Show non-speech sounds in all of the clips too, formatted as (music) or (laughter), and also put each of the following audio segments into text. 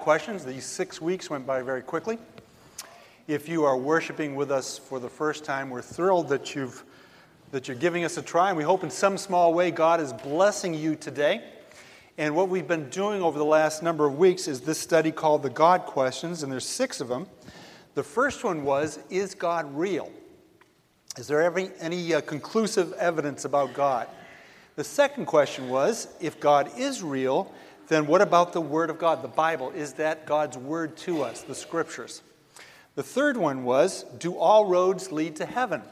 questions. These six weeks went by very quickly. If you are worshiping with us for the first time, we're thrilled that, you've, that you're giving us a try, and we hope in some small way God is blessing you today. And what we've been doing over the last number of weeks is this study called the God Questions, and there's six of them. The first one was Is God real? Is there ever, any uh, conclusive evidence about God? The second question was If God is real, then what about the Word of God, the Bible? Is that God's Word to us, the Scriptures? The third one was Do all roads lead to heaven?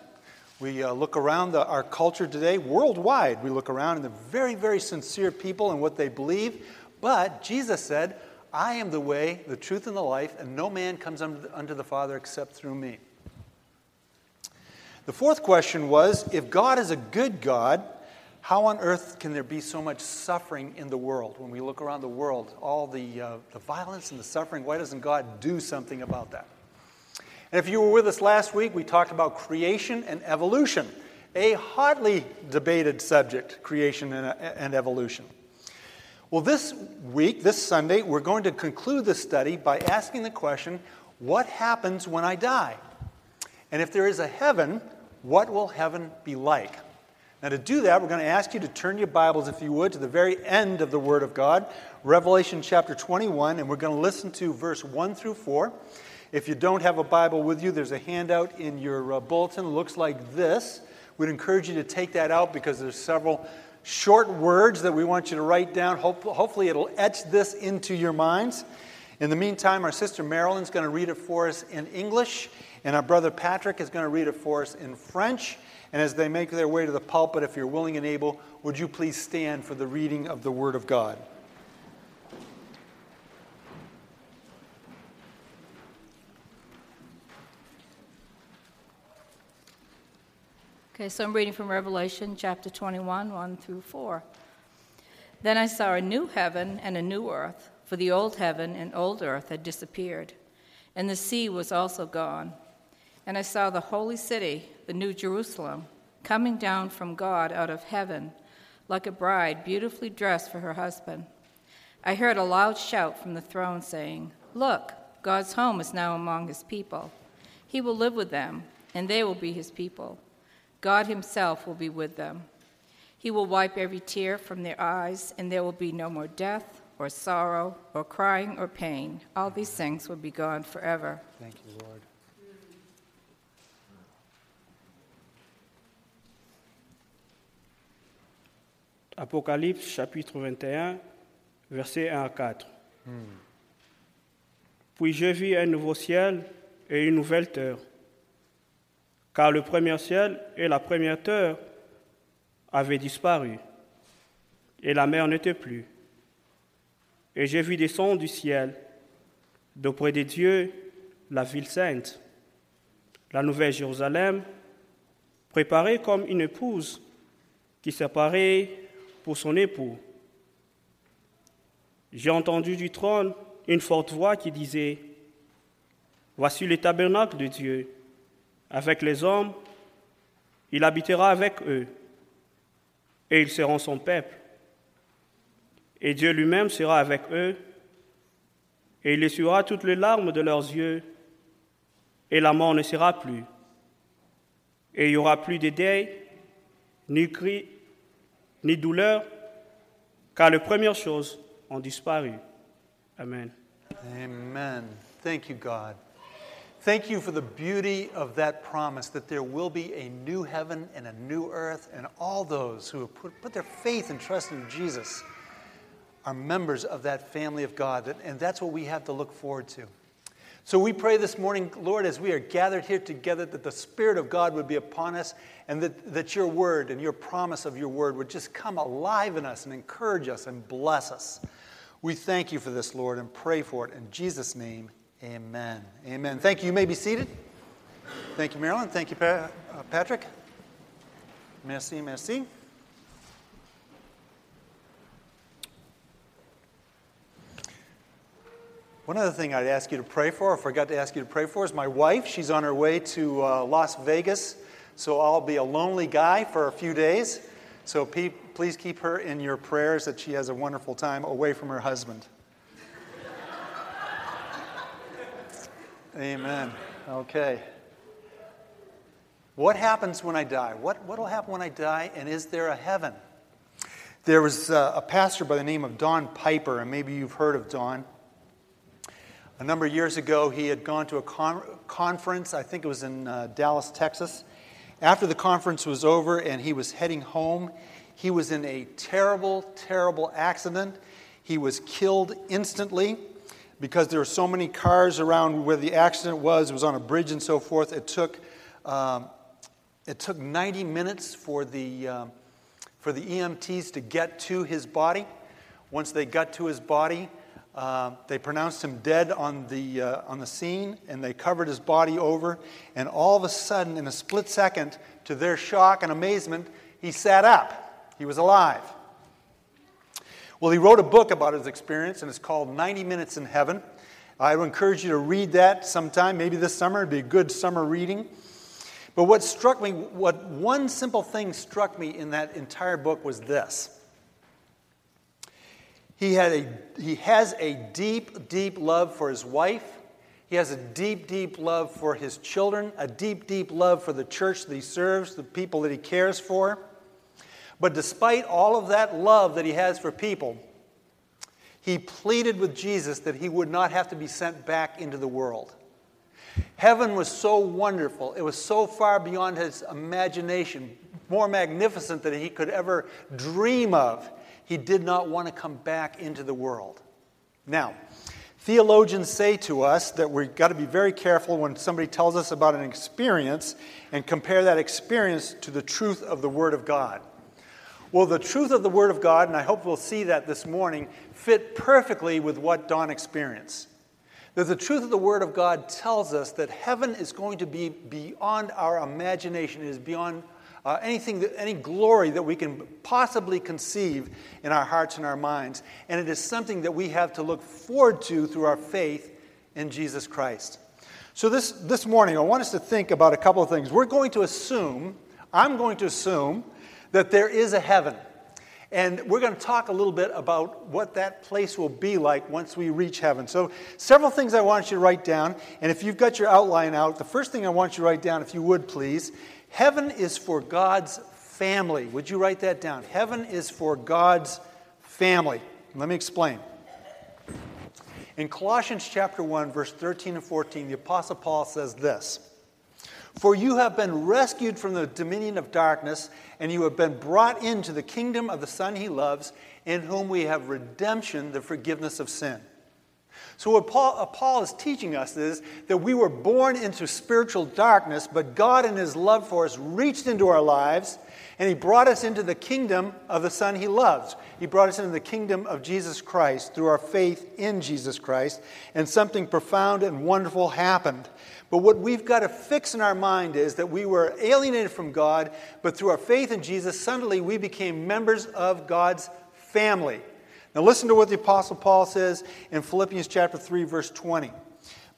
We uh, look around the, our culture today, worldwide, we look around and they're very, very sincere people and what they believe. But Jesus said, I am the way, the truth, and the life, and no man comes unto the Father except through me. The fourth question was if God is a good God, how on earth can there be so much suffering in the world? When we look around the world, all the, uh, the violence and the suffering, why doesn't God do something about that? And if you were with us last week, we talked about creation and evolution, a hotly debated subject creation and, and evolution. Well, this week, this Sunday, we're going to conclude the study by asking the question what happens when I die? And if there is a heaven, what will heaven be like? Now, to do that, we're going to ask you to turn your Bibles, if you would, to the very end of the Word of God, Revelation chapter 21, and we're going to listen to verse 1 through 4. If you don't have a Bible with you, there's a handout in your uh, bulletin. Looks like this. We'd encourage you to take that out because there's several short words that we want you to write down. Hope, hopefully, it'll etch this into your minds. In the meantime, our sister Marilyn's going to read it for us in English, and our brother Patrick is going to read it for us in French. And as they make their way to the pulpit, if you're willing and able, would you please stand for the reading of the Word of God? Okay, so I'm reading from Revelation chapter 21, 1 through 4. Then I saw a new heaven and a new earth, for the old heaven and old earth had disappeared, and the sea was also gone. And I saw the holy city, the new Jerusalem, coming down from God out of heaven, like a bride beautifully dressed for her husband. I heard a loud shout from the throne saying, Look, God's home is now among his people. He will live with them, and they will be his people. God himself will be with them. He will wipe every tear from their eyes, and there will be no more death, or sorrow, or crying, or pain. All these things will be gone forever. Thank you, Lord. Apocalypse chapitre 21, versets 1 à 4. Puis je vis un nouveau ciel et une nouvelle terre, car le premier ciel et la première terre avaient disparu, et la mer n'était plus. Et j'ai vu descendre du ciel, d'auprès de Dieu, la ville sainte, la nouvelle Jérusalem, préparée comme une épouse qui s'apparaît pour son époux. J'ai entendu du trône une forte voix qui disait, Voici le tabernacle de Dieu avec les hommes, il habitera avec eux, et ils seront son peuple. Et Dieu lui-même sera avec eux, et il essuiera toutes les larmes de leurs yeux, et la mort ne sera plus. Et il n'y aura plus de deuil, ni cri, ni douleur, car les premières choses ont disparu. Amen. Amen. Thank you, God. Thank you for the beauty of that promise that there will be a new heaven and a new earth, and all those who have put, put their faith and trust in Jesus are members of that family of God, and that's what we have to look forward to. So we pray this morning, Lord, as we are gathered here together, that the Spirit of God would be upon us and that, that your word and your promise of your word would just come alive in us and encourage us and bless us. We thank you for this, Lord, and pray for it. In Jesus' name, amen. Amen. Thank you. You may be seated. Thank you, Marilyn. Thank you, pa- uh, Patrick. Merci, merci. One other thing I'd ask you to pray for, I forgot to ask you to pray for, is my wife. She's on her way to uh, Las Vegas, so I'll be a lonely guy for a few days. So pe- please keep her in your prayers that she has a wonderful time away from her husband. Amen. Okay. What happens when I die? What will happen when I die? And is there a heaven? There was uh, a pastor by the name of Don Piper, and maybe you've heard of Don. A number of years ago, he had gone to a con- conference, I think it was in uh, Dallas, Texas. After the conference was over and he was heading home, he was in a terrible, terrible accident. He was killed instantly because there were so many cars around where the accident was. It was on a bridge and so forth. It took, um, it took 90 minutes for the, um, for the EMTs to get to his body. Once they got to his body, uh, they pronounced him dead on the, uh, on the scene and they covered his body over. And all of a sudden, in a split second, to their shock and amazement, he sat up. He was alive. Well, he wrote a book about his experience, and it's called 90 Minutes in Heaven. I would encourage you to read that sometime, maybe this summer. It'd be a good summer reading. But what struck me, what one simple thing struck me in that entire book was this. He, had a, he has a deep, deep love for his wife. He has a deep, deep love for his children, a deep, deep love for the church that he serves, the people that he cares for. But despite all of that love that he has for people, he pleaded with Jesus that he would not have to be sent back into the world. Heaven was so wonderful. It was so far beyond his imagination, more magnificent than he could ever dream of. He did not want to come back into the world. Now, theologians say to us that we've got to be very careful when somebody tells us about an experience and compare that experience to the truth of the Word of God. Well, the truth of the Word of God, and I hope we'll see that this morning, fit perfectly with what Don experienced. That the truth of the Word of God tells us that heaven is going to be beyond our imagination, it is beyond uh, anything, that, any glory that we can possibly conceive in our hearts and our minds. And it is something that we have to look forward to through our faith in Jesus Christ. So, this, this morning, I want us to think about a couple of things. We're going to assume, I'm going to assume, that there is a heaven. And we're going to talk a little bit about what that place will be like once we reach heaven. So, several things I want you to write down. And if you've got your outline out, the first thing I want you to write down, if you would please, heaven is for God's family. Would you write that down? Heaven is for God's family. Let me explain. In Colossians chapter 1, verse 13 and 14, the Apostle Paul says this. For you have been rescued from the dominion of darkness, and you have been brought into the kingdom of the Son he loves, in whom we have redemption, the forgiveness of sin. So, what Paul, uh, Paul, is teaching us is that we were born into spiritual darkness, but God, in his love for us, reached into our lives and he brought us into the kingdom of the Son he loves. He brought us into the kingdom of Jesus Christ through our faith in Jesus Christ, and something profound and wonderful happened. But what we've got to fix in our mind is that we were alienated from God, but through our faith in Jesus, suddenly we became members of God's family. Now, listen to what the Apostle Paul says in Philippians chapter 3, verse 20.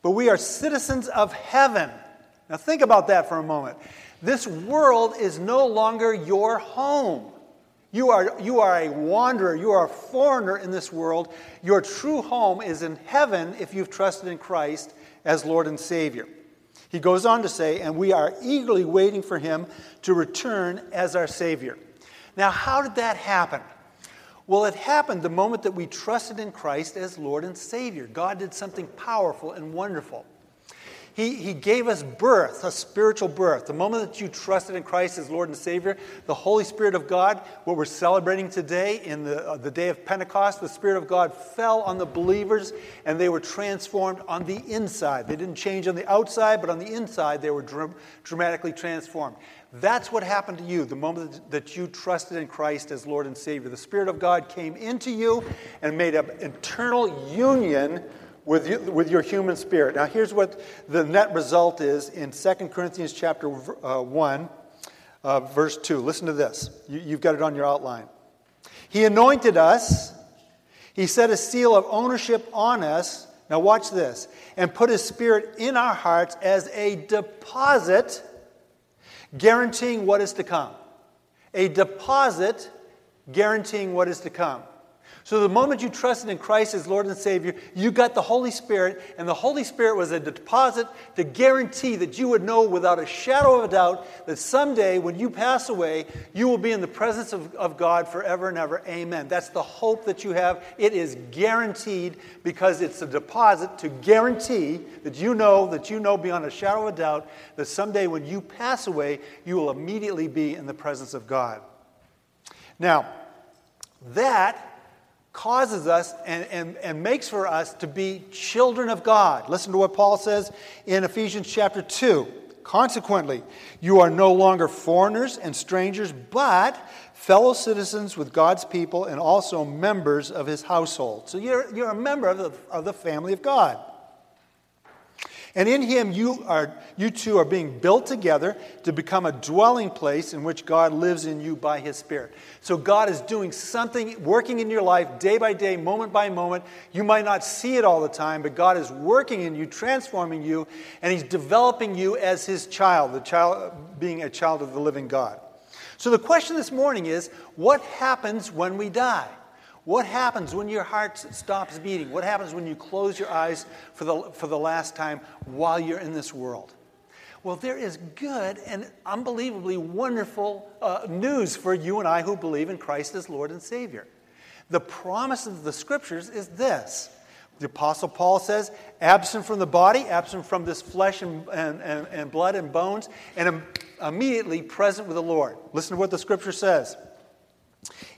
But we are citizens of heaven. Now, think about that for a moment. This world is no longer your home. You are, you are a wanderer, you are a foreigner in this world. Your true home is in heaven if you've trusted in Christ as Lord and Savior. He goes on to say, and we are eagerly waiting for him to return as our Savior. Now, how did that happen? Well, it happened the moment that we trusted in Christ as Lord and Savior. God did something powerful and wonderful. He, he gave us birth, a spiritual birth. The moment that you trusted in Christ as Lord and Savior, the Holy Spirit of God, what we're celebrating today in the, uh, the day of Pentecost, the Spirit of God fell on the believers and they were transformed on the inside. They didn't change on the outside, but on the inside they were dr- dramatically transformed. That's what happened to you the moment that you trusted in Christ as Lord and Savior. The Spirit of God came into you and made an internal union with, you, with your human spirit. Now, here's what the net result is in 2 Corinthians chapter uh, 1, uh, verse 2. Listen to this. You, you've got it on your outline. He anointed us, He set a seal of ownership on us. Now, watch this. And put His Spirit in our hearts as a deposit, guaranteeing what is to come. A deposit guaranteeing what is to come. So the moment you trusted in Christ as Lord and Savior, you got the Holy Spirit, and the Holy Spirit was a deposit to guarantee that you would know without a shadow of a doubt that someday when you pass away, you will be in the presence of, of God forever and ever. Amen. That's the hope that you have. It is guaranteed because it's a deposit to guarantee that you know, that you know beyond a shadow of a doubt that someday when you pass away, you will immediately be in the presence of God. Now, that causes us and, and, and makes for us to be children of God. Listen to what Paul says in Ephesians chapter 2. Consequently, you are no longer foreigners and strangers, but fellow citizens with God's people and also members of his household. So you're, you're a member of the, of the family of God. And in him, you, are, you two are being built together to become a dwelling place in which God lives in you by his Spirit. So God is doing something, working in your life day by day, moment by moment. You might not see it all the time, but God is working in you, transforming you, and he's developing you as his child, the child being a child of the living God. So the question this morning is what happens when we die? What happens when your heart stops beating? What happens when you close your eyes for the, for the last time while you're in this world? Well, there is good and unbelievably wonderful uh, news for you and I who believe in Christ as Lord and Savior. The promise of the scriptures is this. The Apostle Paul says, absent from the body, absent from this flesh and, and, and, and blood and bones, and immediately present with the Lord. Listen to what the scripture says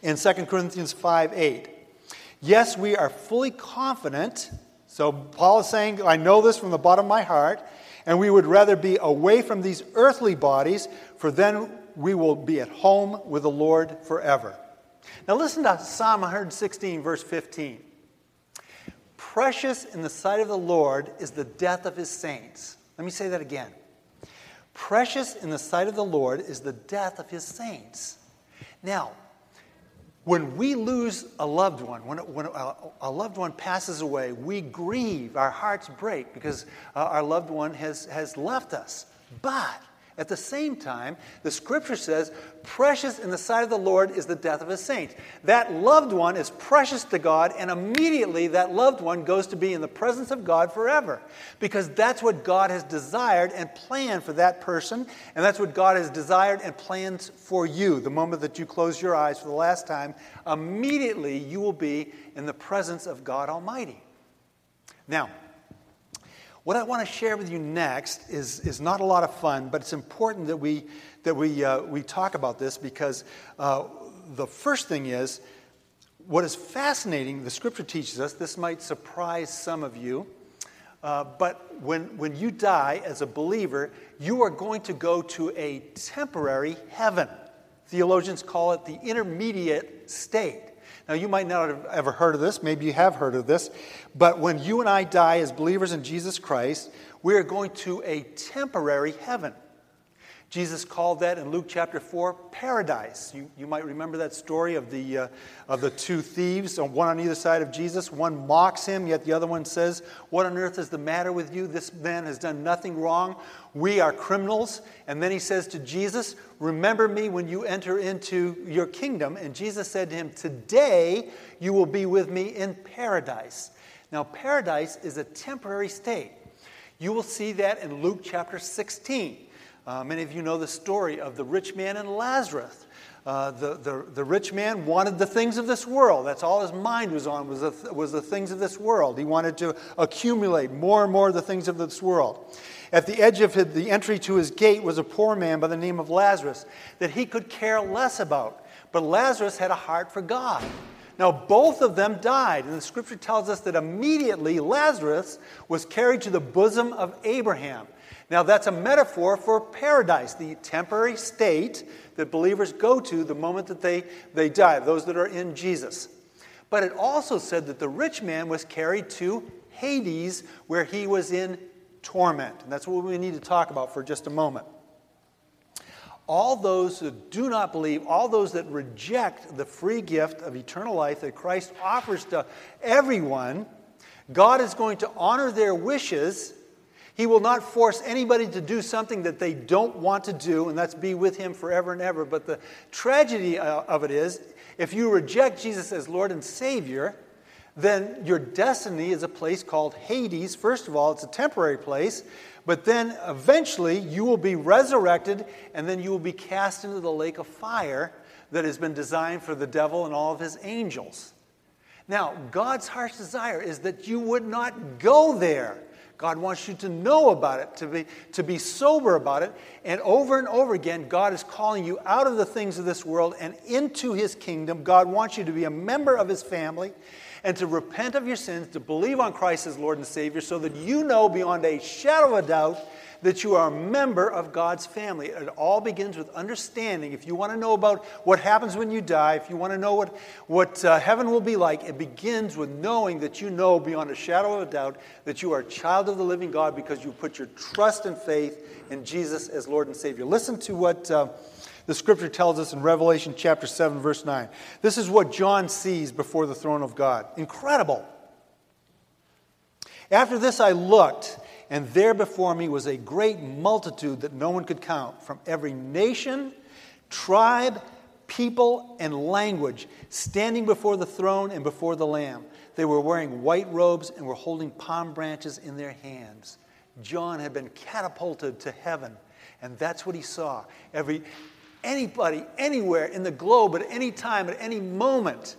in 2 Corinthians 5 8. Yes, we are fully confident. So Paul is saying, I know this from the bottom of my heart, and we would rather be away from these earthly bodies, for then we will be at home with the Lord forever. Now listen to Psalm 116, verse 15. Precious in the sight of the Lord is the death of his saints. Let me say that again. Precious in the sight of the Lord is the death of his saints. Now, when we lose a loved one, when, when a, a, loved one passes away, we grieve, our hearts break because uh, our loved one has, has left us. But at the same time, the scripture says, Precious in the sight of the Lord is the death of a saint. That loved one is precious to God, and immediately that loved one goes to be in the presence of God forever. Because that's what God has desired and planned for that person, and that's what God has desired and plans for you. The moment that you close your eyes for the last time, immediately you will be in the presence of God Almighty. Now, what I want to share with you next is, is not a lot of fun, but it's important that we, that we, uh, we talk about this because uh, the first thing is what is fascinating, the scripture teaches us, this might surprise some of you, uh, but when, when you die as a believer, you are going to go to a temporary heaven. Theologians call it the intermediate state. Now, you might not have ever heard of this, maybe you have heard of this, but when you and I die as believers in Jesus Christ, we are going to a temporary heaven. Jesus called that in Luke chapter 4 paradise. You, you might remember that story of the, uh, of the two thieves, one on either side of Jesus. One mocks him, yet the other one says, What on earth is the matter with you? This man has done nothing wrong. We are criminals. And then he says to Jesus, Remember me when you enter into your kingdom. And Jesus said to him, Today you will be with me in paradise. Now, paradise is a temporary state. You will see that in Luke chapter 16. Uh, many of you know the story of the rich man and Lazarus. Uh, the, the, the rich man wanted the things of this world. That's all his mind was on, was the, was the things of this world. He wanted to accumulate more and more of the things of this world. At the edge of his, the entry to his gate was a poor man by the name of Lazarus that he could care less about. But Lazarus had a heart for God. Now, both of them died, and the scripture tells us that immediately Lazarus was carried to the bosom of Abraham. Now, that's a metaphor for paradise, the temporary state that believers go to the moment that they, they die, those that are in Jesus. But it also said that the rich man was carried to Hades, where he was in torment. And that's what we need to talk about for just a moment. All those who do not believe, all those that reject the free gift of eternal life that Christ offers to everyone, God is going to honor their wishes He will not force anybody to do something that they don't want to do, and that's be with Him forever and ever. But the tragedy uh, of it is, if you reject Jesus as Lord and Savior, then your destiny is a place called Hades. First of all, it's a temporary place, but then eventually you will be resurrected, and then you will be cast into the lake of fire that has been designed for the devil and all of his angels. Now, God's harsh desire is that you would not go there. God wants you to know about it, to be, to be sober about it. And over and over again, God is calling you out of the things of this world and into His kingdom. God wants you to be a member of His family and to repent of your sins, to believe on Christ as Lord and Savior, so that you know beyond a shadow of a doubt that you are a member of God's family. It all begins with understanding. If you want to know about what happens when you die, if you want to know what, what uh, heaven will be like, it begins with knowing that you know beyond a shadow of a doubt that you are a child of the living God because you put your trust and faith in Jesus as Lord and Savior. Listen to what. Uh, the scripture tells us in Revelation chapter 7, verse 9. This is what John sees before the throne of God. Incredible. After this, I looked, and there before me was a great multitude that no one could count from every nation, tribe, people, and language, standing before the throne and before the Lamb. They were wearing white robes and were holding palm branches in their hands. John had been catapulted to heaven, and that's what he saw. Every, anybody, anywhere in the globe, at any time, at any moment,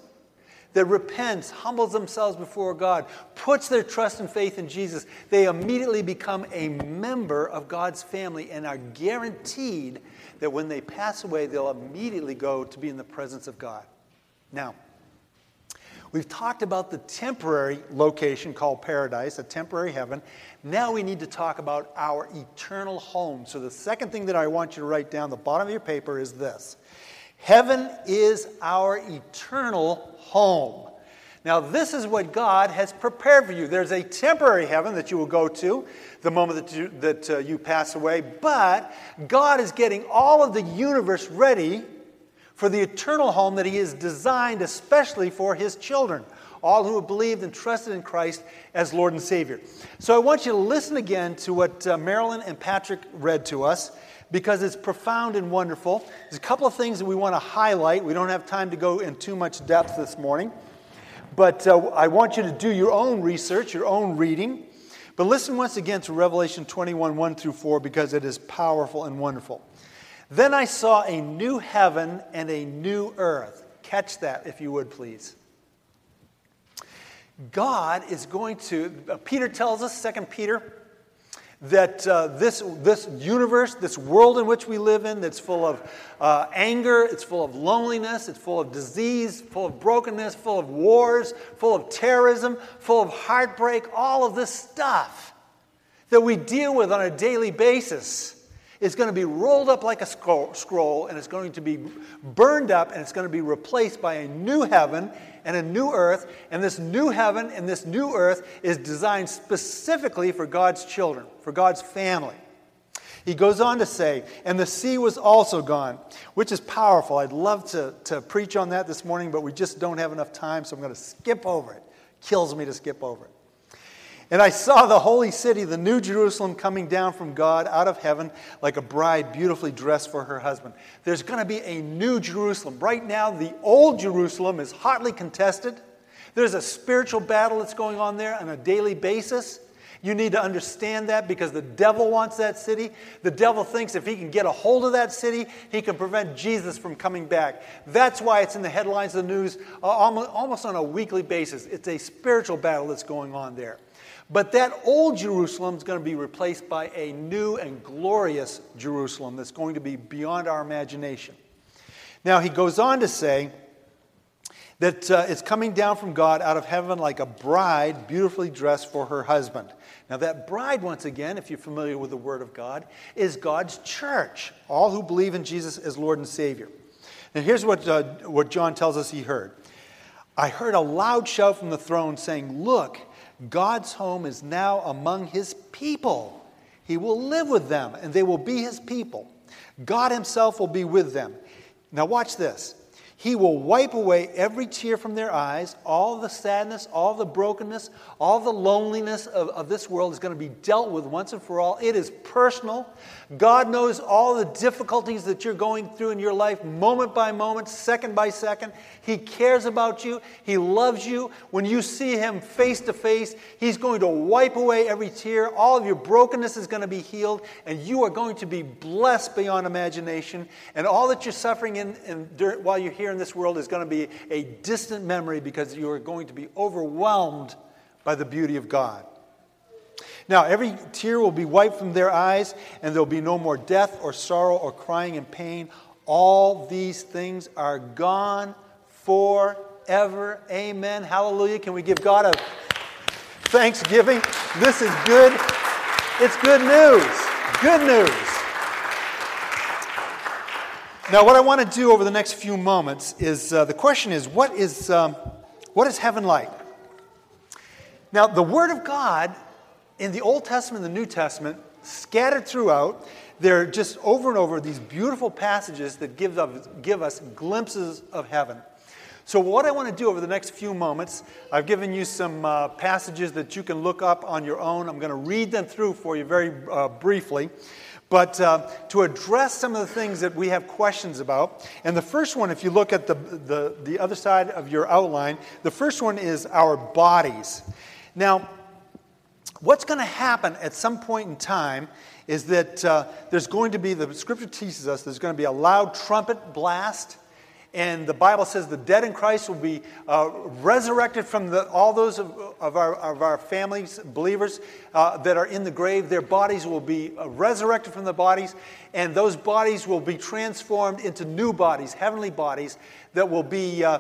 that repents, humbles themselves before God, puts their trust and faith in Jesus, they immediately become a member of God's family and are guaranteed that when they pass away, they'll immediately go to be in the presence of God. Now, we've talked about the temporary location called paradise, a temporary heaven. Now we need to talk about our eternal home. So, the second thing that I want you to write down the bottom of your paper is this Heaven is our eternal home. Now, this is what God has prepared for you. There's a temporary heaven that you will go to the moment that you, that, uh, you pass away, but God is getting all of the universe ready for the eternal home that He has designed especially for His children, all who have believed and trusted in Christ as Lord and Savior. So I want you to listen again to what uh, Marilyn and Patrick read to us because it's profound and wonderful. There's a couple of things that we want to highlight. We don't have time to go in too much depth this morning, but uh, I want you to do your own research, your own reading. But listen once again to Revelation 21 1 through 4 because it is powerful and wonderful. Then I saw a new heaven and a new earth. Catch that, if you would, please. God is going to, uh, Peter tells us, 2 Peter that uh, this, this universe, this world in which we live in, that's full of uh, anger, it's full of loneliness, it's full of disease, full of brokenness, full of wars, full of terrorism, full of heartbreak, all of this stuff that we deal with on a daily basis is going to be rolled up like a scroll and it's going to be burned up and it's going to be replaced by a new heaven and a new earth. And this new heaven and this new earth is designed specifically for God's children, for God's family. He goes on to say, and the sea was also gone, which is powerful. I'd love to, to preach on that this morning, but we just don't have enough time, so I'm going to skip over it. Kills me to skip over it. And I saw the holy city, the new Jerusalem, coming down from God out of heaven like a bride beautifully dressed for her husband. There's going to be a new Jerusalem. Right now, the old Jerusalem is hotly contested. There's a spiritual battle that's going on there on a daily basis. You need to understand that because the devil wants that city. The devil thinks if he can get a hold of that city, he can prevent Jesus from coming back. That's why it's in the headlines of the news uh, almost on a weekly basis. It's a spiritual battle that's going on there. But that old Jerusalem is going to be replaced by a new and glorious Jerusalem that's going to be beyond our imagination. Now, he goes on to say that uh, it's coming down from God out of heaven like a bride beautifully dressed for her husband. Now, that bride, once again, if you're familiar with the Word of God, is God's church, all who believe in Jesus as Lord and Savior. Now, here's what, uh, what John tells us he heard I heard a loud shout from the throne saying, Look, God's home is now among his people. He will live with them, and they will be his people. God himself will be with them. Now, watch this. He will wipe away every tear from their eyes. All the sadness, all the brokenness, all the loneliness of, of this world is going to be dealt with once and for all. It is personal. God knows all the difficulties that you're going through in your life, moment by moment, second by second. He cares about you. He loves you. When you see Him face to face, He's going to wipe away every tear. All of your brokenness is going to be healed, and you are going to be blessed beyond imagination. And all that you're suffering in, in while you're here in this world is going to be a distant memory because you are going to be overwhelmed by the beauty of God. Now, every tear will be wiped from their eyes, and there'll be no more death or sorrow or crying and pain. All these things are gone forever. Amen. Hallelujah. Can we give God a thanksgiving? This is good. It's good news. Good news. Now, what I want to do over the next few moments is uh, the question is what is, um, what is heaven like? Now, the Word of God in the Old Testament and the New Testament, scattered throughout, there are just over and over these beautiful passages that give, give us glimpses of heaven. So, what I want to do over the next few moments, I've given you some uh, passages that you can look up on your own. I'm going to read them through for you very uh, briefly. But uh, to address some of the things that we have questions about, and the first one, if you look at the, the, the other side of your outline, the first one is our bodies. Now, What's going to happen at some point in time is that uh, there's going to be, the scripture teaches us, there's going to be a loud trumpet blast. And the Bible says the dead in Christ will be uh, resurrected from the, all those of, of, our, of our families, believers uh, that are in the grave. Their bodies will be uh, resurrected from the bodies, and those bodies will be transformed into new bodies, heavenly bodies, that will be uh,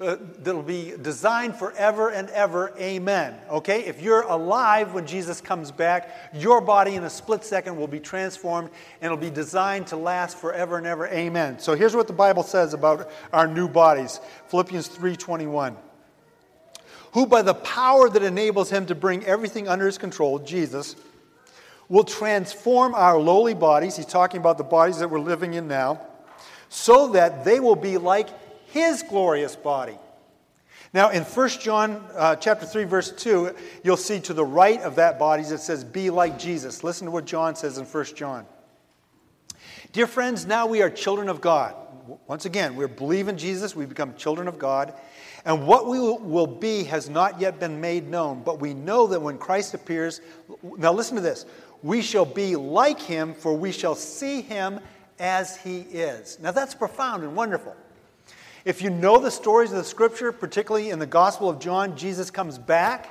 uh, that'll be designed forever and ever. Amen. Okay? If you're alive when Jesus comes back, your body in a split second will be transformed and it'll be designed to last forever and ever. Amen. So here's what the Bible says about our new bodies. Philippians 3:21. Who by the power that enables him to bring everything under his control, Jesus, will transform our lowly bodies, he's talking about the bodies that we're living in now, so that they will be like his glorious body. Now, in 1 John uh, chapter 3, verse 2, you'll see to the right of that body it says, Be like Jesus. Listen to what John says in 1 John. Dear friends, now we are children of God. Once again, we believe in Jesus, we become children of God. And what we will be has not yet been made known, but we know that when Christ appears, now listen to this, we shall be like him, for we shall see him as he is. Now that's profound and wonderful. If you know the stories of the scripture, particularly in the Gospel of John, Jesus comes back.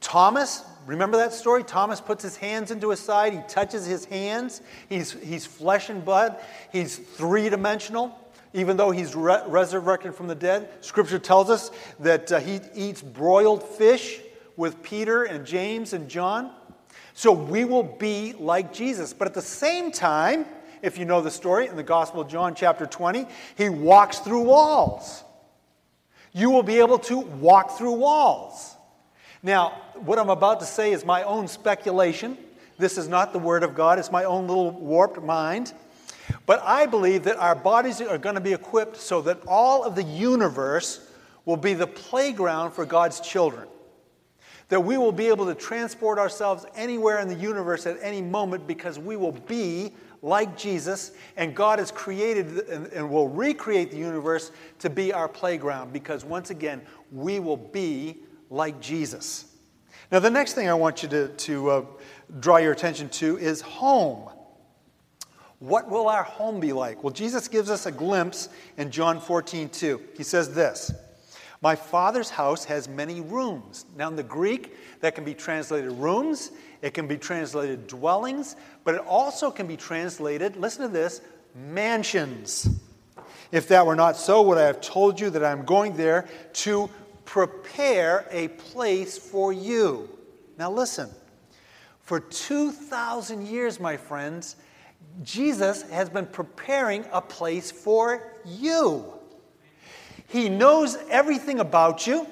Thomas, remember that story? Thomas puts his hands into his side, he touches his hands. He's, he's flesh and blood, he's three dimensional. Even though he's re- resurrected from the dead, Scripture tells us that uh, he eats broiled fish with Peter and James and John. So we will be like Jesus. But at the same time, if you know the story in the Gospel of John, chapter 20, he walks through walls. You will be able to walk through walls. Now, what I'm about to say is my own speculation. This is not the Word of God, it's my own little warped mind. But I believe that our bodies are going to be equipped so that all of the universe will be the playground for God's children. That we will be able to transport ourselves anywhere in the universe at any moment because we will be like Jesus, and God has created and, and will recreate the universe to be our playground because once again, we will be like Jesus. Now, the next thing I want you to, to uh, draw your attention to is home. What will our home be like? Well, Jesus gives us a glimpse in John 14, 2. He says this My Father's house has many rooms. Now, in the Greek, that can be translated rooms, it can be translated dwellings, but it also can be translated, listen to this, mansions. If that were not so, would I have told you that I'm going there to prepare a place for you? Now, listen. For 2,000 years, my friends, Jesus has been preparing a place for you. He knows everything about you.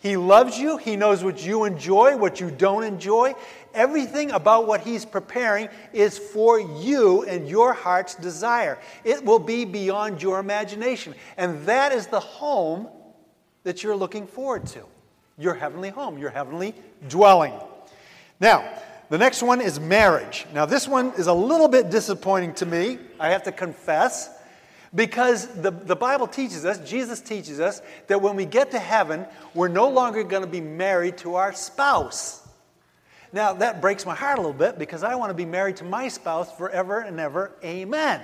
He loves you. He knows what you enjoy, what you don't enjoy. Everything about what He's preparing is for you and your heart's desire. It will be beyond your imagination. And that is the home that you're looking forward to your heavenly home, your heavenly dwelling. Now, the next one is marriage. Now, this one is a little bit disappointing to me, I have to confess, because the, the Bible teaches us, Jesus teaches us, that when we get to heaven, we're no longer going to be married to our spouse. Now, that breaks my heart a little bit because I want to be married to my spouse forever and ever. Amen.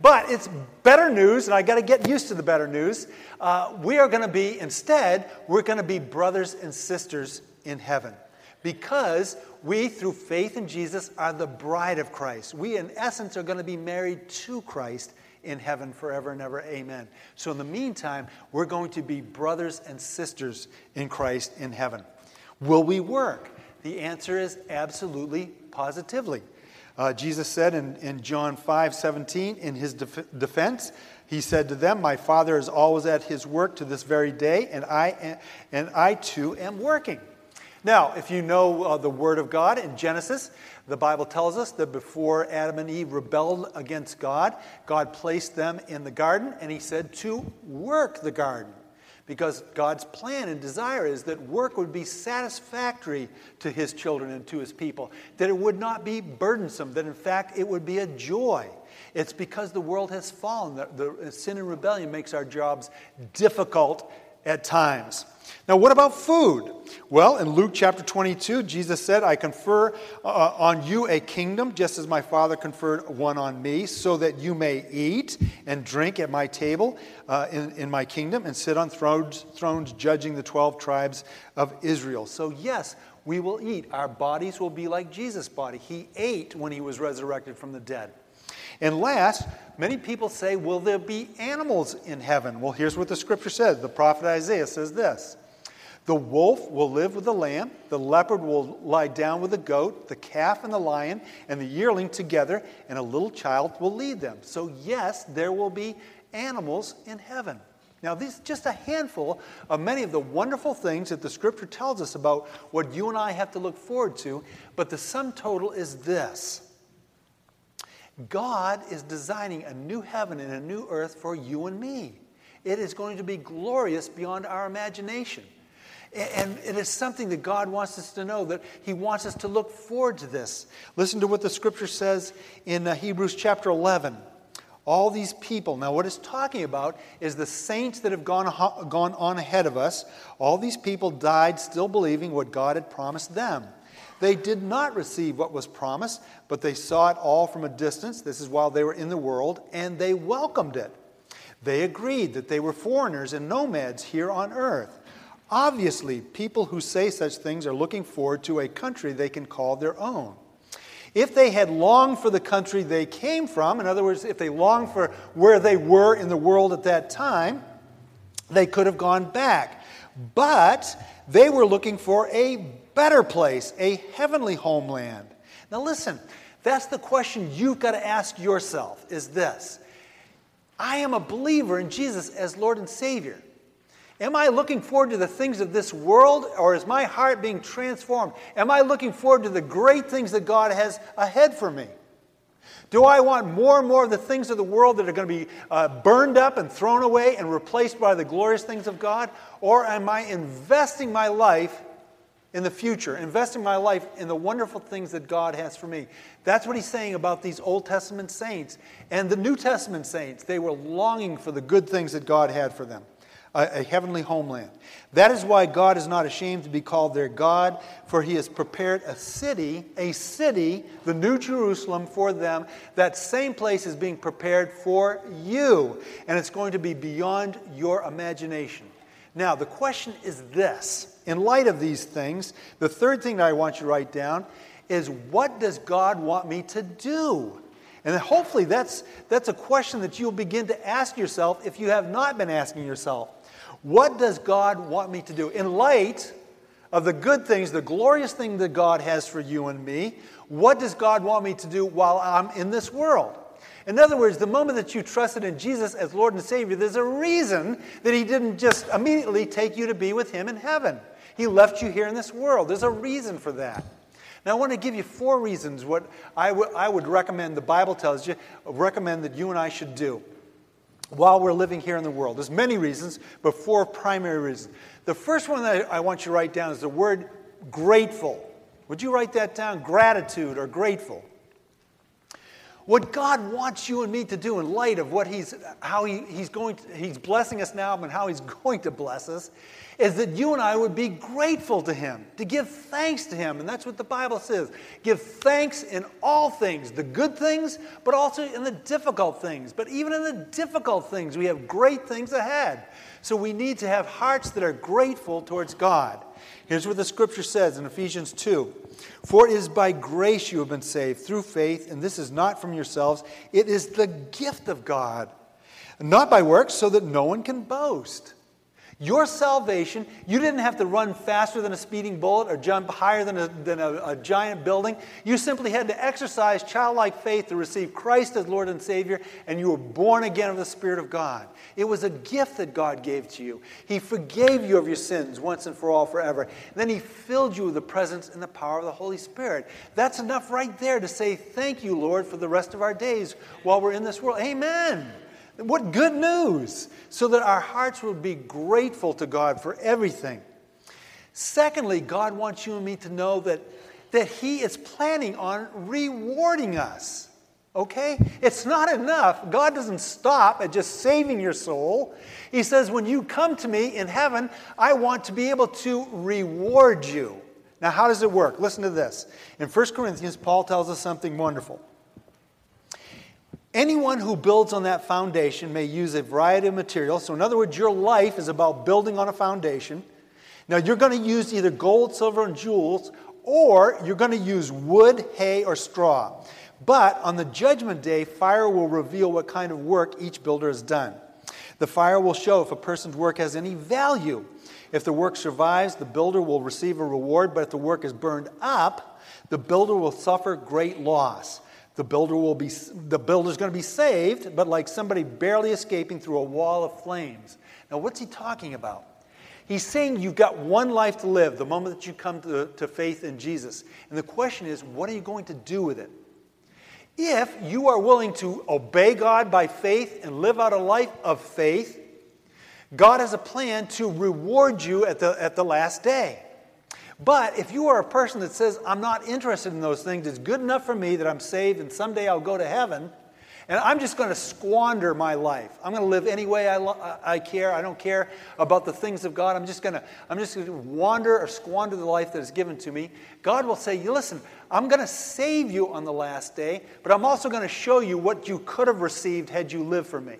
But it's better news, and I got to get used to the better news. Uh, we are going to be, instead, we're going to be brothers and sisters in heaven because we, through faith in Jesus, are the bride of Christ. We, in essence, are going to be married to Christ in heaven forever and ever. Amen. So, in the meantime, we're going to be brothers and sisters in Christ in heaven. Will we work? The answer is absolutely, positively. Uh, Jesus said in, in John 5 17, in his def- defense, he said to them, My Father is always at his work to this very day, and I, and I too am working. Now, if you know uh, the Word of God in Genesis, the Bible tells us that before Adam and Eve rebelled against God, God placed them in the garden, and he said to work the garden because God's plan and desire is that work would be satisfactory to his children and to his people, that it would not be burdensome, that in fact it would be a joy. It's because the world has fallen that the sin and rebellion makes our jobs difficult at times. Now, what about food? Well, in Luke chapter 22, Jesus said, I confer uh, on you a kingdom, just as my Father conferred one on me, so that you may eat and drink at my table uh, in, in my kingdom and sit on thrones, thrones judging the 12 tribes of Israel. So, yes, we will eat. Our bodies will be like Jesus' body. He ate when he was resurrected from the dead. And last, many people say, Will there be animals in heaven? Well, here's what the scripture says. The prophet Isaiah says this the wolf will live with the lamb, the leopard will lie down with the goat, the calf and the lion, and the yearling together, and a little child will lead them. So, yes, there will be animals in heaven. Now, these just a handful of many of the wonderful things that the scripture tells us about what you and I have to look forward to, but the sum total is this. God is designing a new heaven and a new earth for you and me. It is going to be glorious beyond our imagination. And it is something that God wants us to know, that He wants us to look forward to this. Listen to what the scripture says in uh, Hebrews chapter 11. All these people, now what it's talking about is the saints that have gone, gone on ahead of us. All these people died still believing what God had promised them. They did not receive what was promised, but they saw it all from a distance. This is while they were in the world, and they welcomed it. They agreed that they were foreigners and nomads here on earth. Obviously, people who say such things are looking forward to a country they can call their own. If they had longed for the country they came from, in other words, if they longed for where they were in the world at that time, they could have gone back. But they were looking for a better place, a heavenly homeland. Now, listen, that's the question you've got to ask yourself is this I am a believer in Jesus as Lord and Savior. Am I looking forward to the things of this world, or is my heart being transformed? Am I looking forward to the great things that God has ahead for me? Do I want more and more of the things of the world that are going to be uh, burned up and thrown away and replaced by the glorious things of God? Or am I investing my life in the future, investing my life in the wonderful things that God has for me? That's what he's saying about these Old Testament saints and the New Testament saints. They were longing for the good things that God had for them a, a heavenly homeland. That is why God is not ashamed to be called their God, for he has prepared a city, a city, the New Jerusalem, for them. That same place is being prepared for you, and it's going to be beyond your imagination. Now, the question is this in light of these things, the third thing that I want you to write down is what does God want me to do? And hopefully that's, that's a question that you'll begin to ask yourself if you have not been asking yourself. What does God want me to do? In light of the good things, the glorious thing that God has for you and me, what does God want me to do while I'm in this world? In other words, the moment that you trusted in Jesus as Lord and Savior, there's a reason that He didn't just immediately take you to be with Him in heaven. He left you here in this world. There's a reason for that. Now, I want to give you four reasons what I, w- I would recommend, the Bible tells you, recommend that you and I should do while we're living here in the world. There's many reasons, but four primary reasons. The first one that I want you to write down is the word grateful. Would you write that down? Gratitude or grateful. What God wants you and me to do in light of what He's how he, He's going to, He's blessing us now and how He's (laughs) going to bless us is that you and I would be grateful to Him, to give thanks to Him. And that's what the Bible says. Give thanks in all things, the good things, but also in the difficult things. But even in the difficult things, we have great things ahead. So we need to have hearts that are grateful towards God. Here's what the scripture says in Ephesians 2 For it is by grace you have been saved through faith, and this is not from yourselves, it is the gift of God, not by works, so that no one can boast. Your salvation, you didn't have to run faster than a speeding bullet or jump higher than a, than a, a, giant building. You simply had to exercise childlike faith to receive Christ as Lord and Savior, and you were born again of the Spirit of God. It was a gift that God gave to you. He forgave you of your sins once and for all forever. And then He filled you with the presence and the power of the Holy Spirit. That's enough right there to say, Thank you, Lord, for the rest of our days while we're in this world. Amen. What good news! So that our hearts would be grateful to God for everything. Secondly, God wants you and me to know that, that He is planning on rewarding us. Okay? It's not enough. God doesn't stop at just saving your soul. He says, when you come to me in heaven, I want to be able to reward you. Now, how does it work? Listen to this. In 1 Corinthians, Paul tells us something wonderful. Anyone who builds on that foundation may use a variety of materials. So, in other words, your life is about building on a foundation. Now, you're going to use either gold, silver, and jewels, or you're going to use wood, hay, or straw. But on the judgment day, fire will reveal what kind of work each builder has done. The fire will show if a person's work has any value. If the work survives, the builder will receive a reward, but if the work is burned up, the builder will suffer great loss. The builder will be the builder's going to be saved, but like somebody barely escaping through a wall of flames. Now, what's he talking about? He's saying you've got one life to live the moment that you come to, to faith in Jesus. And the question is, what are you going to do with it? If you are willing to obey God by faith and live out a life of faith, God has a plan to reward you at the, at the last day. But if you are a person that says, I'm not interested in those things, it's good enough for me that I'm saved and someday I'll go to heaven, and I'm just going to squander my life. I'm going to live any way I, lo- I care. I don't care about the things of God. I'm just going to I'm just going to wander or squander the life that is given to me. God will say, "You listen. I'm going to save you on the last day, but I'm also going to show you what you could have received had you lived for me."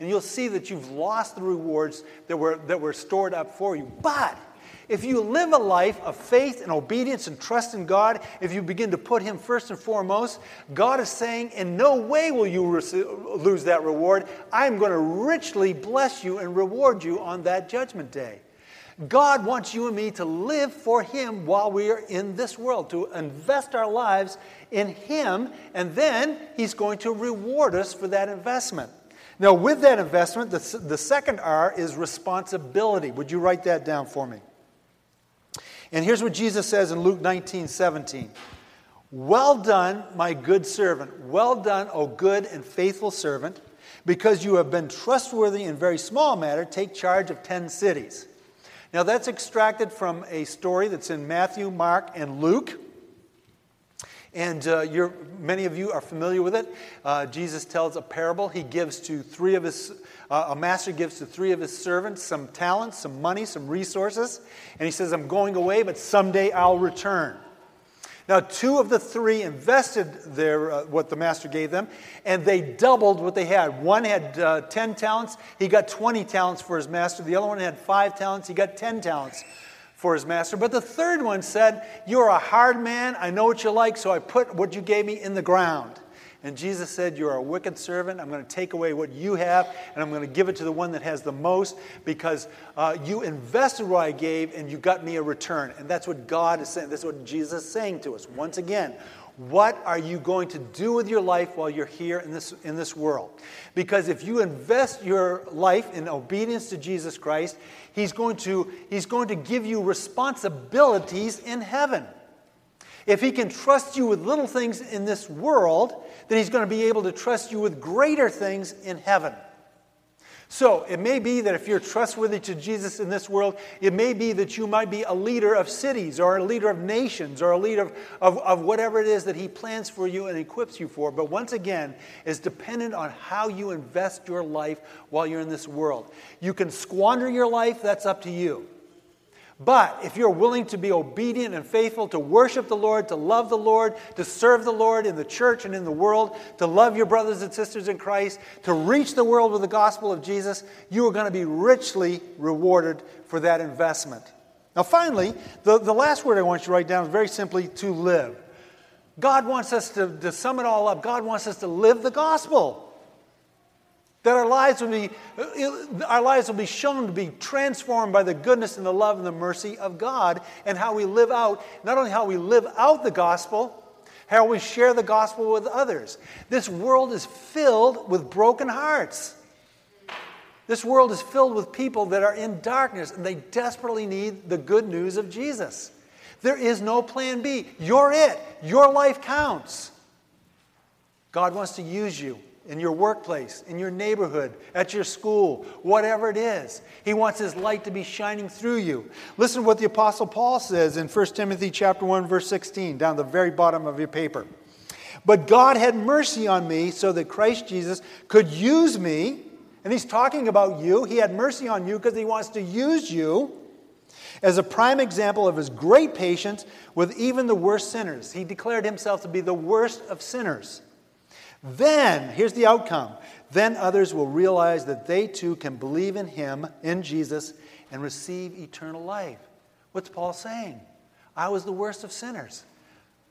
And you'll see that you've lost the rewards that were that were stored up for you. But if you live a life of faith and obedience and trust in God, if you begin to put Him first and foremost, God is saying, In no way will you lose that reward. I'm going to richly bless you and reward you on that judgment day. God wants you and me to live for Him while we are in this world, to invest our lives in Him, and then He's going to reward us for that investment. Now, with that investment, the, the second R is responsibility. Would you write that down for me? And here's what Jesus says in Luke 19 17. Well done, my good servant. Well done, O good and faithful servant. Because you have been trustworthy in very small matter, take charge of 10 cities. Now, that's extracted from a story that's in Matthew, Mark, and Luke. And uh, many of you are familiar with it. Uh, Jesus tells a parable. He gives to three of his uh, a master gives to three of his servants some talents, some money, some resources, and he says, I'm going away, but someday I'll return. Now, two of the three invested their, uh, what the master gave them, and they doubled what they had. One had uh, 10 talents, he got 20 talents for his master. The other one had five talents, he got 10 talents for his master. But the third one said, You're a hard man, I know what you like, so I put what you gave me in the ground. And Jesus said, You're a wicked servant. I'm going to take away what you have, and I'm going to give it to the one that has the most because uh, you invested what I gave and you got me a return. And that's what God is saying. That's what Jesus is saying to us. Once again, what are you going to do with your life while you're here in this, in this world? Because if you invest your life in obedience to Jesus Christ, he's going, to, he's going to give you responsibilities in heaven. If he can trust you with little things in this world, then he's going to be able to trust you with greater things in heaven. So it may be that if you're trustworthy to Jesus in this world, it may be that you might be a leader of cities or a leader of nations or a leader of, of, of, whatever it is that he plans for you and equips you for. But once again, it's dependent on how you invest your life while you're in this world. You can squander your life, that's up to you. But if you're willing to be obedient and faithful, to worship the Lord, to love the Lord, to serve the Lord in the church and in the world, to love your brothers and sisters in Christ, to reach the world with the gospel of Jesus, you are going to be richly rewarded for that investment. Now, finally, the, the last word I want you to write down is very simply to live. God wants us to, to sum it all up, God wants us to live the gospel. That our lives will be, uh, our lives will be shown to be transformed by the goodness and the love and the mercy of God and how we live out, not only how we live out the gospel, how we share the gospel with others. This world is filled with broken hearts. This world is filled with people that are in darkness and they desperately need the good news of Jesus. There is no plan B. You're it. Your life counts. God wants to use you in your workplace, in your neighborhood, at your school, whatever it is. He wants his light to be shining through you. Listen to what the apostle Paul says in 1 Timothy chapter 1 verse 16 down the very bottom of your paper. But God had mercy on me so that Christ Jesus could use me, and he's talking about you. He had mercy on you because he wants to use you as a prime example of his great patience with even the worst sinners. He declared himself to be the worst of sinners. Then, here's the outcome. Then others will realize that they too can believe in him, in Jesus, and receive eternal life. What's Paul saying? I was the worst of sinners,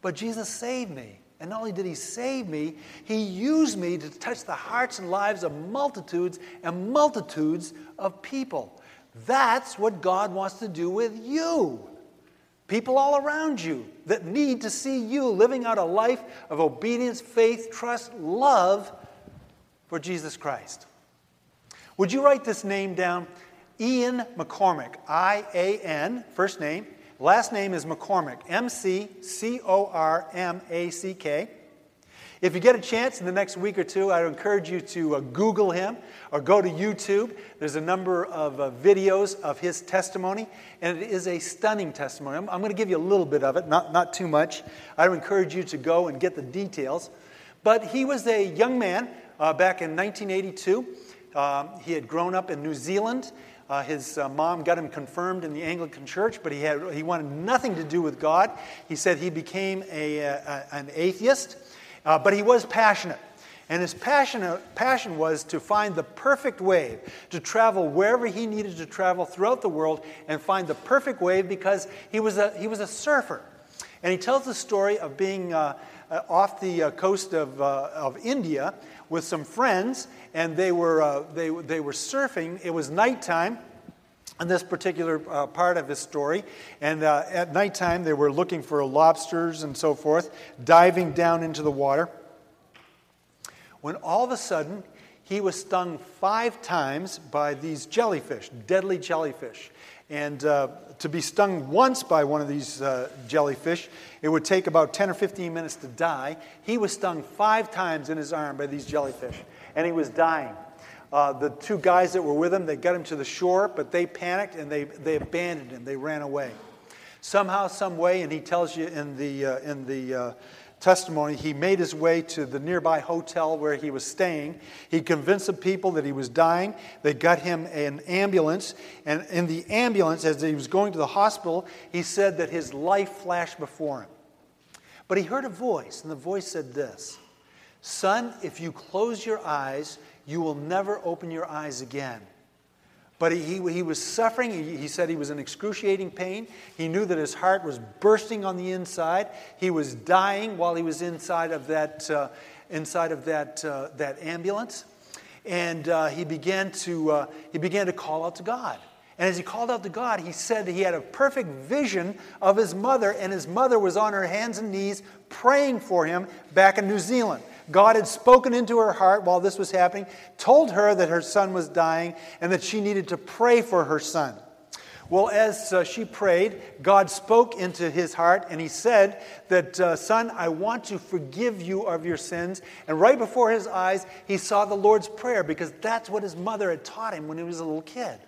but Jesus saved me. And not only did he save me, he used me to touch the hearts and lives of multitudes and multitudes of people. That's what God wants to do with you people all around you that need to see you living out a life of obedience, faith, trust, love for Jesus Christ. Would you write this name down? Ian McCormack, I A N, first name. Last name is McCormack, M C C O R M A C K. If you get a chance in the next week or two, I would encourage you to uh, Google him or go to YouTube. There's a number of uh, videos of his testimony, and it is a stunning testimony. I'm, I'm going to give you a little bit of it, not, not too much. I encourage you to go and get the details. But he was a young man uh, back in 1982. Um, he had grown up in New Zealand. Uh, his uh, mom got him confirmed in the Anglican Church, but he, had, he wanted nothing to do with God. He said he became a, a uh, an atheist. Uh, but he was passionate. And his passion, passion was to find the perfect wave, to travel wherever he needed to travel throughout the world and find the perfect wave because he was a, he was a surfer. And he tells the story of being uh, uh off the uh, coast of, uh, of India with some friends, and they were, uh, they, they were surfing. It was nighttime in this particular uh, part of his story. And uh, at nighttime, they were looking for lobsters and so forth, diving down into the water. When all of a sudden, he was stung five times by these jellyfish, deadly jellyfish. And uh, to be stung once by one of these uh, jellyfish, it would take about 10 or 15 minutes to die. He was stung five times in his arm by these jellyfish, and he was dying. Uh, the two guys that were with him, they got him to the shore, but they panicked and they, they abandoned him. They ran away. Somehow, some way, and he tells you in the, uh, in the uh, testimony, he made his way to the nearby hotel where he was staying. He convinced the people that he was dying. They got him an ambulance. And in the ambulance, as he was going to the hospital, he said that his life flashed before him. But he heard a voice, and the voice said this Son, if you close your eyes, you will never open your eyes again. But he, he, he was suffering. He, he, said he was in excruciating pain. He knew that his heart was bursting on the inside. He was dying while he was inside of that, uh, inside of that, uh, that ambulance. And uh, he, began to, uh, he began to call out to God. And as he called out to God, he said he had a perfect vision of his mother, and his mother was on her hands and knees praying for him back in New Zealand. God had spoken into her heart while this was happening, told her that her son was dying, and that she needed to pray for her son. Well, as uh, she prayed, God spoke into his heart and he said that, uh, Son, I want to forgive you of your sins. And right before his eyes, he saw the Lord's Prayer because that's what his mother had taught him when he was a little kid.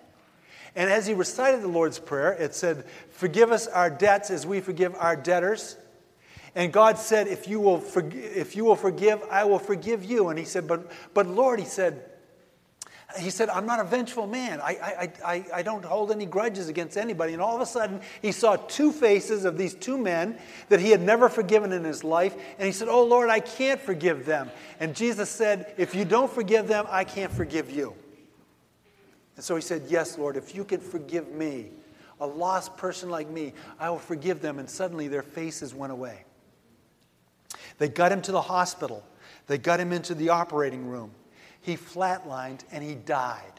And as he recited the Lord's Prayer, it said, Forgive us our debts as we forgive our debtors. And God said, If you will, forgive, if you will forgive, I will forgive you. And he said, But, but Lord, he said, he said, I'm not a vengeful man. I, I, I, I don't hold any grudges against anybody. And all of a sudden, he saw two faces of these two men that he had never forgiven in his life. And he said, Oh, Lord, I can't forgive them. And Jesus said, If you don't forgive them, I can't forgive you. And so he said, Yes, Lord, if you can forgive me, a lost person like me, I will forgive them. And suddenly their faces went away. They got him to the hospital, they got him into the operating room he flatlined and he died.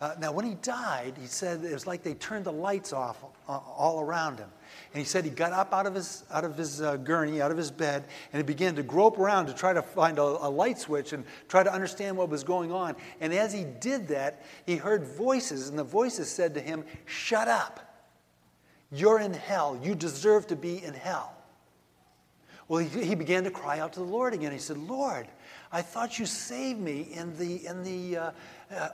Uh, now, when he died, he said it was like they turned the lights off uh, all around him. And he said he got up out of his, out of his uh, gurney, out of his bed, and he began to grope around to try to find a, a light switch and try to understand what was going on. And as he did that, he heard voices, and the voices said to him, Shut up. You're in hell. You deserve to be in hell. Well, he, he began to cry out to the Lord again. He said, Lord, I thought you saved me in the, in the, uh,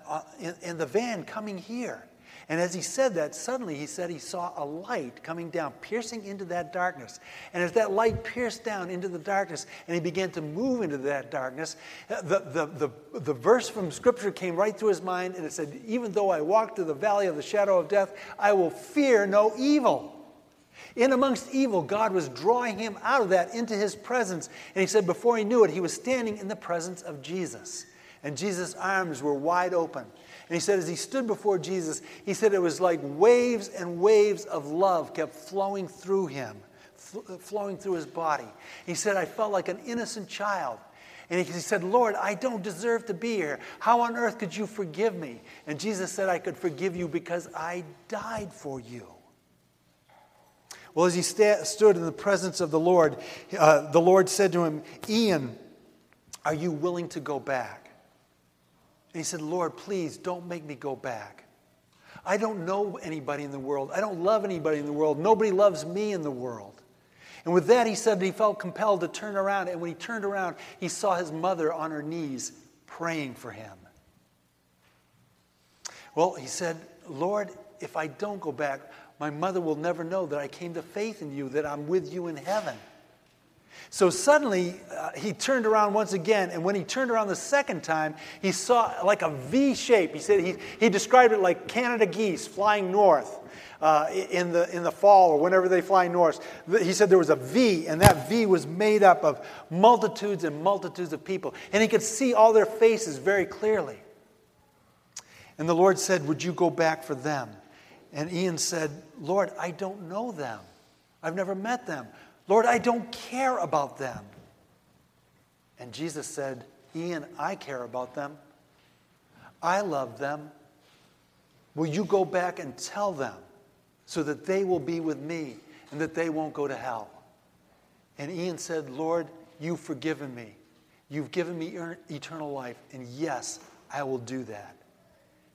uh, in, in the van coming here. And as he said that, suddenly he said he saw a light coming down, piercing into that darkness. And as that light pierced down into the darkness and he began to move into that darkness, uh, the, the, the, the verse from Scripture came right through his mind and it said, Even though I walk through the valley of the shadow of death, I will fear no evil. In amongst evil, God was drawing him out of that into his presence. And he said, before he knew it, he was standing in the presence of Jesus. And Jesus' arms were wide open. And he said, as he stood before Jesus, he said it was like waves and waves of love kept flowing through him, uh, flowing through his body. He said, I felt like an innocent child. And he said, Lord, I don't deserve to be here. How on earth could you forgive me? And Jesus said, I could forgive you because I died for you. Well, as he sta- stood in the presence of the Lord, uh, the Lord said to him, Ian, are you willing to go back? And he said, Lord, please don't make me go back. I don't know anybody in the world. I don't love anybody in the world. Nobody loves me in the world. And with that, he said that he felt compelled to turn around. And when he turned around, he saw his mother on her knees praying for him. Well, he said, Lord, if I don't go back, my mother will never know that I came to faith in you, that I'm with you in heaven. So suddenly, uh, he turned around once again, and when he turned around the second time, he saw like a V shape. He said he, he described it like Canada geese flying north uh, in, the, in the fall or whenever they fly north. He said there was a V, and that V was made up of multitudes and multitudes of people, and he could see all their faces very clearly. And the Lord said, Would you go back for them? And Ian said, Lord, I don't know them. I've never met them. Lord, I don't care about them. And Jesus said, Ian, I care about them. I love them. Will you go back and tell them so that they will be with me and that they won't go to hell? And Ian said, Lord, you've forgiven me. You've given me eternal life. And yes, I will do that.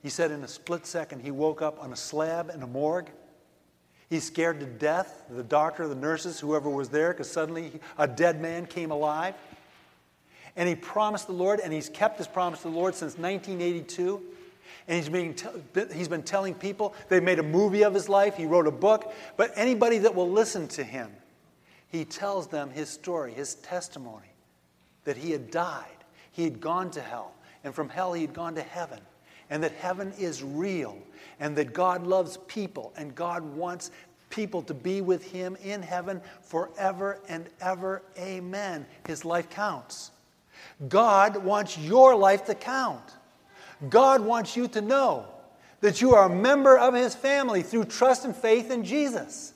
He said in a split second, he woke up on a slab in a morgue. He's scared to death, the doctor, the nurses, whoever was there, because suddenly a dead man came alive. And he promised the Lord, and he's kept his promise to the Lord since 1982. And he's been, he's been telling people, they made a movie of his life, he wrote a book. But anybody that will listen to him, he tells them his story, his testimony that he had died, he had gone to hell, and from hell he had gone to heaven and that heaven is real and that God loves people and God wants people to be with Him in heaven forever and ever. Amen. His life counts. God wants your life to count. God wants you to know that you are a member of His family through trust and faith in Jesus.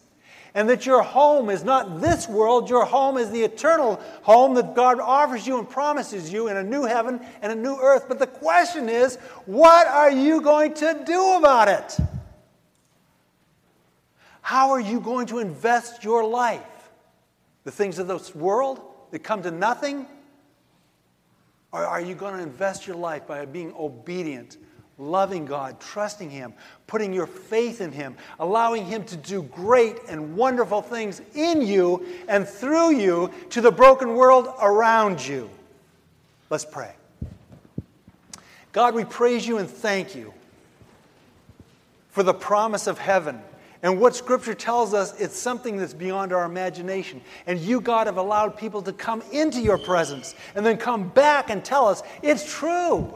And that your home is not this world, your home is the eternal home that God offers you and promises you in a new heaven and a new earth. But the question is, what are you going to do about it? How are you going to invest your life? The things of this world that come to nothing? Or are you going to invest your life by being obedient loving God, trusting Him, putting your faith in Him, allowing Him to do great and wonderful things in you and through you to the broken world around you. Let's pray. God, we praise you and thank you for the promise of heaven. And what Scripture tells us, it's something that's beyond our imagination. And you, God, have allowed people to come into your presence and then come back and tell us it's true.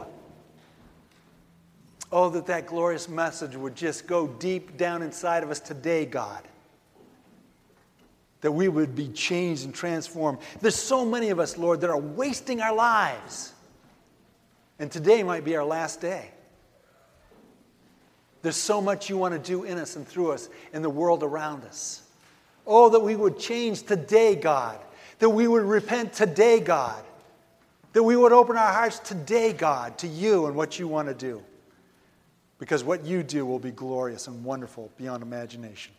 Oh, that that glorious message would just go deep down inside of us today, God. That we would be changed and transformed. There's so many of us, Lord, that are wasting our lives. And today might be our last day. There's so much you want to do in us and through us in the world around us. Oh, that we would change today, God. That we would repent today, God. That we would open our hearts today, God, to you and what you want to do because what you do will be glorious and wonderful beyond imagination.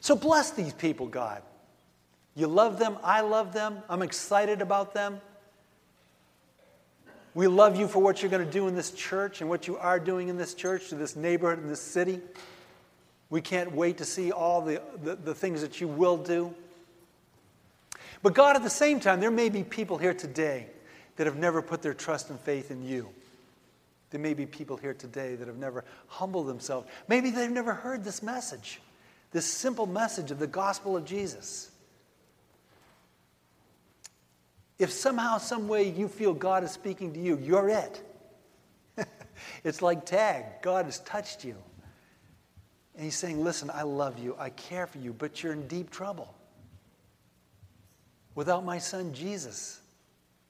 So bless these people, God. You love them. I love them. I'm excited about them. We love you for what you're going to do in this church and what you are doing in this church, to this neighborhood, in this city. We can't wait to see all the, the, the things that you will do. But God, at the same time, there may be people here today that have never put their trust and faith in you. There may be people here today that have never humbled themselves. Maybe they've never heard this message, this simple message of the gospel of Jesus. If somehow, some way you feel God is speaking to you, you're it. (laughs) it's like tag. God has touched you. And He's saying, Listen, I love you. I care for you, but you're in deep trouble. Without my son Jesus,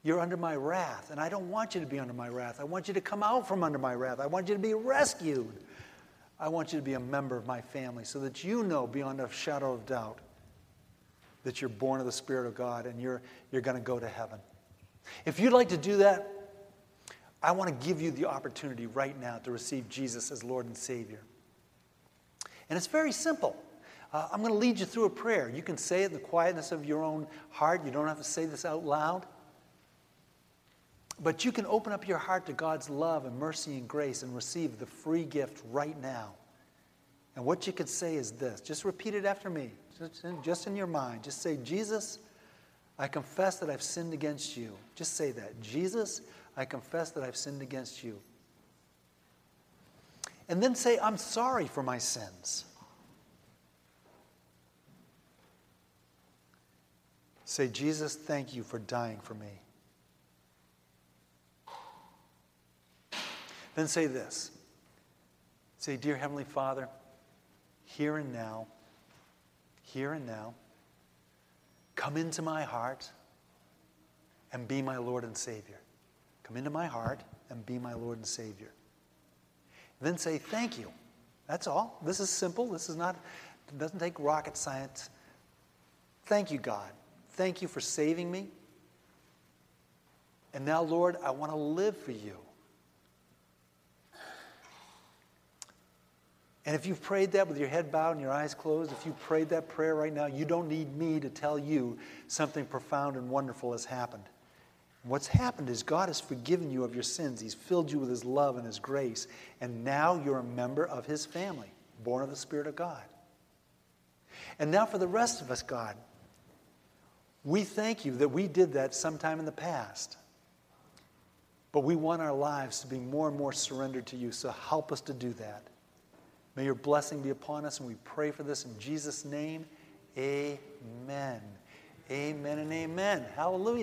you're under my wrath, and I don't want you to be under my wrath. I want you to come out from under my wrath. I want you to be rescued. I want you to be a member of my family so that you know beyond a shadow of doubt that you're born of the Spirit of God and you're, you're going to go to heaven. If you'd like to do that, I want to give you the opportunity right now to receive Jesus as Lord and Savior. And it's very simple. Uh, I'm going to lead you through a prayer. You can say it in the quietness of your own heart. You don't have to say this out loud. But you can open up your heart to God's love and mercy and grace and receive the free gift right now. And what you could say is this just repeat it after me, just in, just in your mind. Just say, Jesus, I confess that I've sinned against you. Just say that. Jesus, I confess that I've sinned against you. And then say, I'm sorry for my sins. Say, Jesus, thank you for dying for me. Then say this Say, Dear Heavenly Father, here and now, here and now, come into my heart and be my Lord and Savior. Come into my heart and be my Lord and Savior. Then say, Thank you. That's all. This is simple. This is not, it doesn't take rocket science. Thank you, God. Thank you for saving me. And now, Lord, I want to live for you. And if you've prayed that with your head bowed and your eyes closed, if you prayed that prayer right now, you don't need me to tell you something profound and wonderful has happened. What's happened is God has forgiven you of your sins. He's filled you with His love and His grace. And now you're a member of His family, born of the Spirit of God. And now for the rest of us, God, we thank you that we did that sometime in the past. But we want our lives to be more and more surrendered to you, so help us to do that. May your blessing be upon us, and we pray for this in Jesus' name. Amen. Amen and amen. Hallelujah.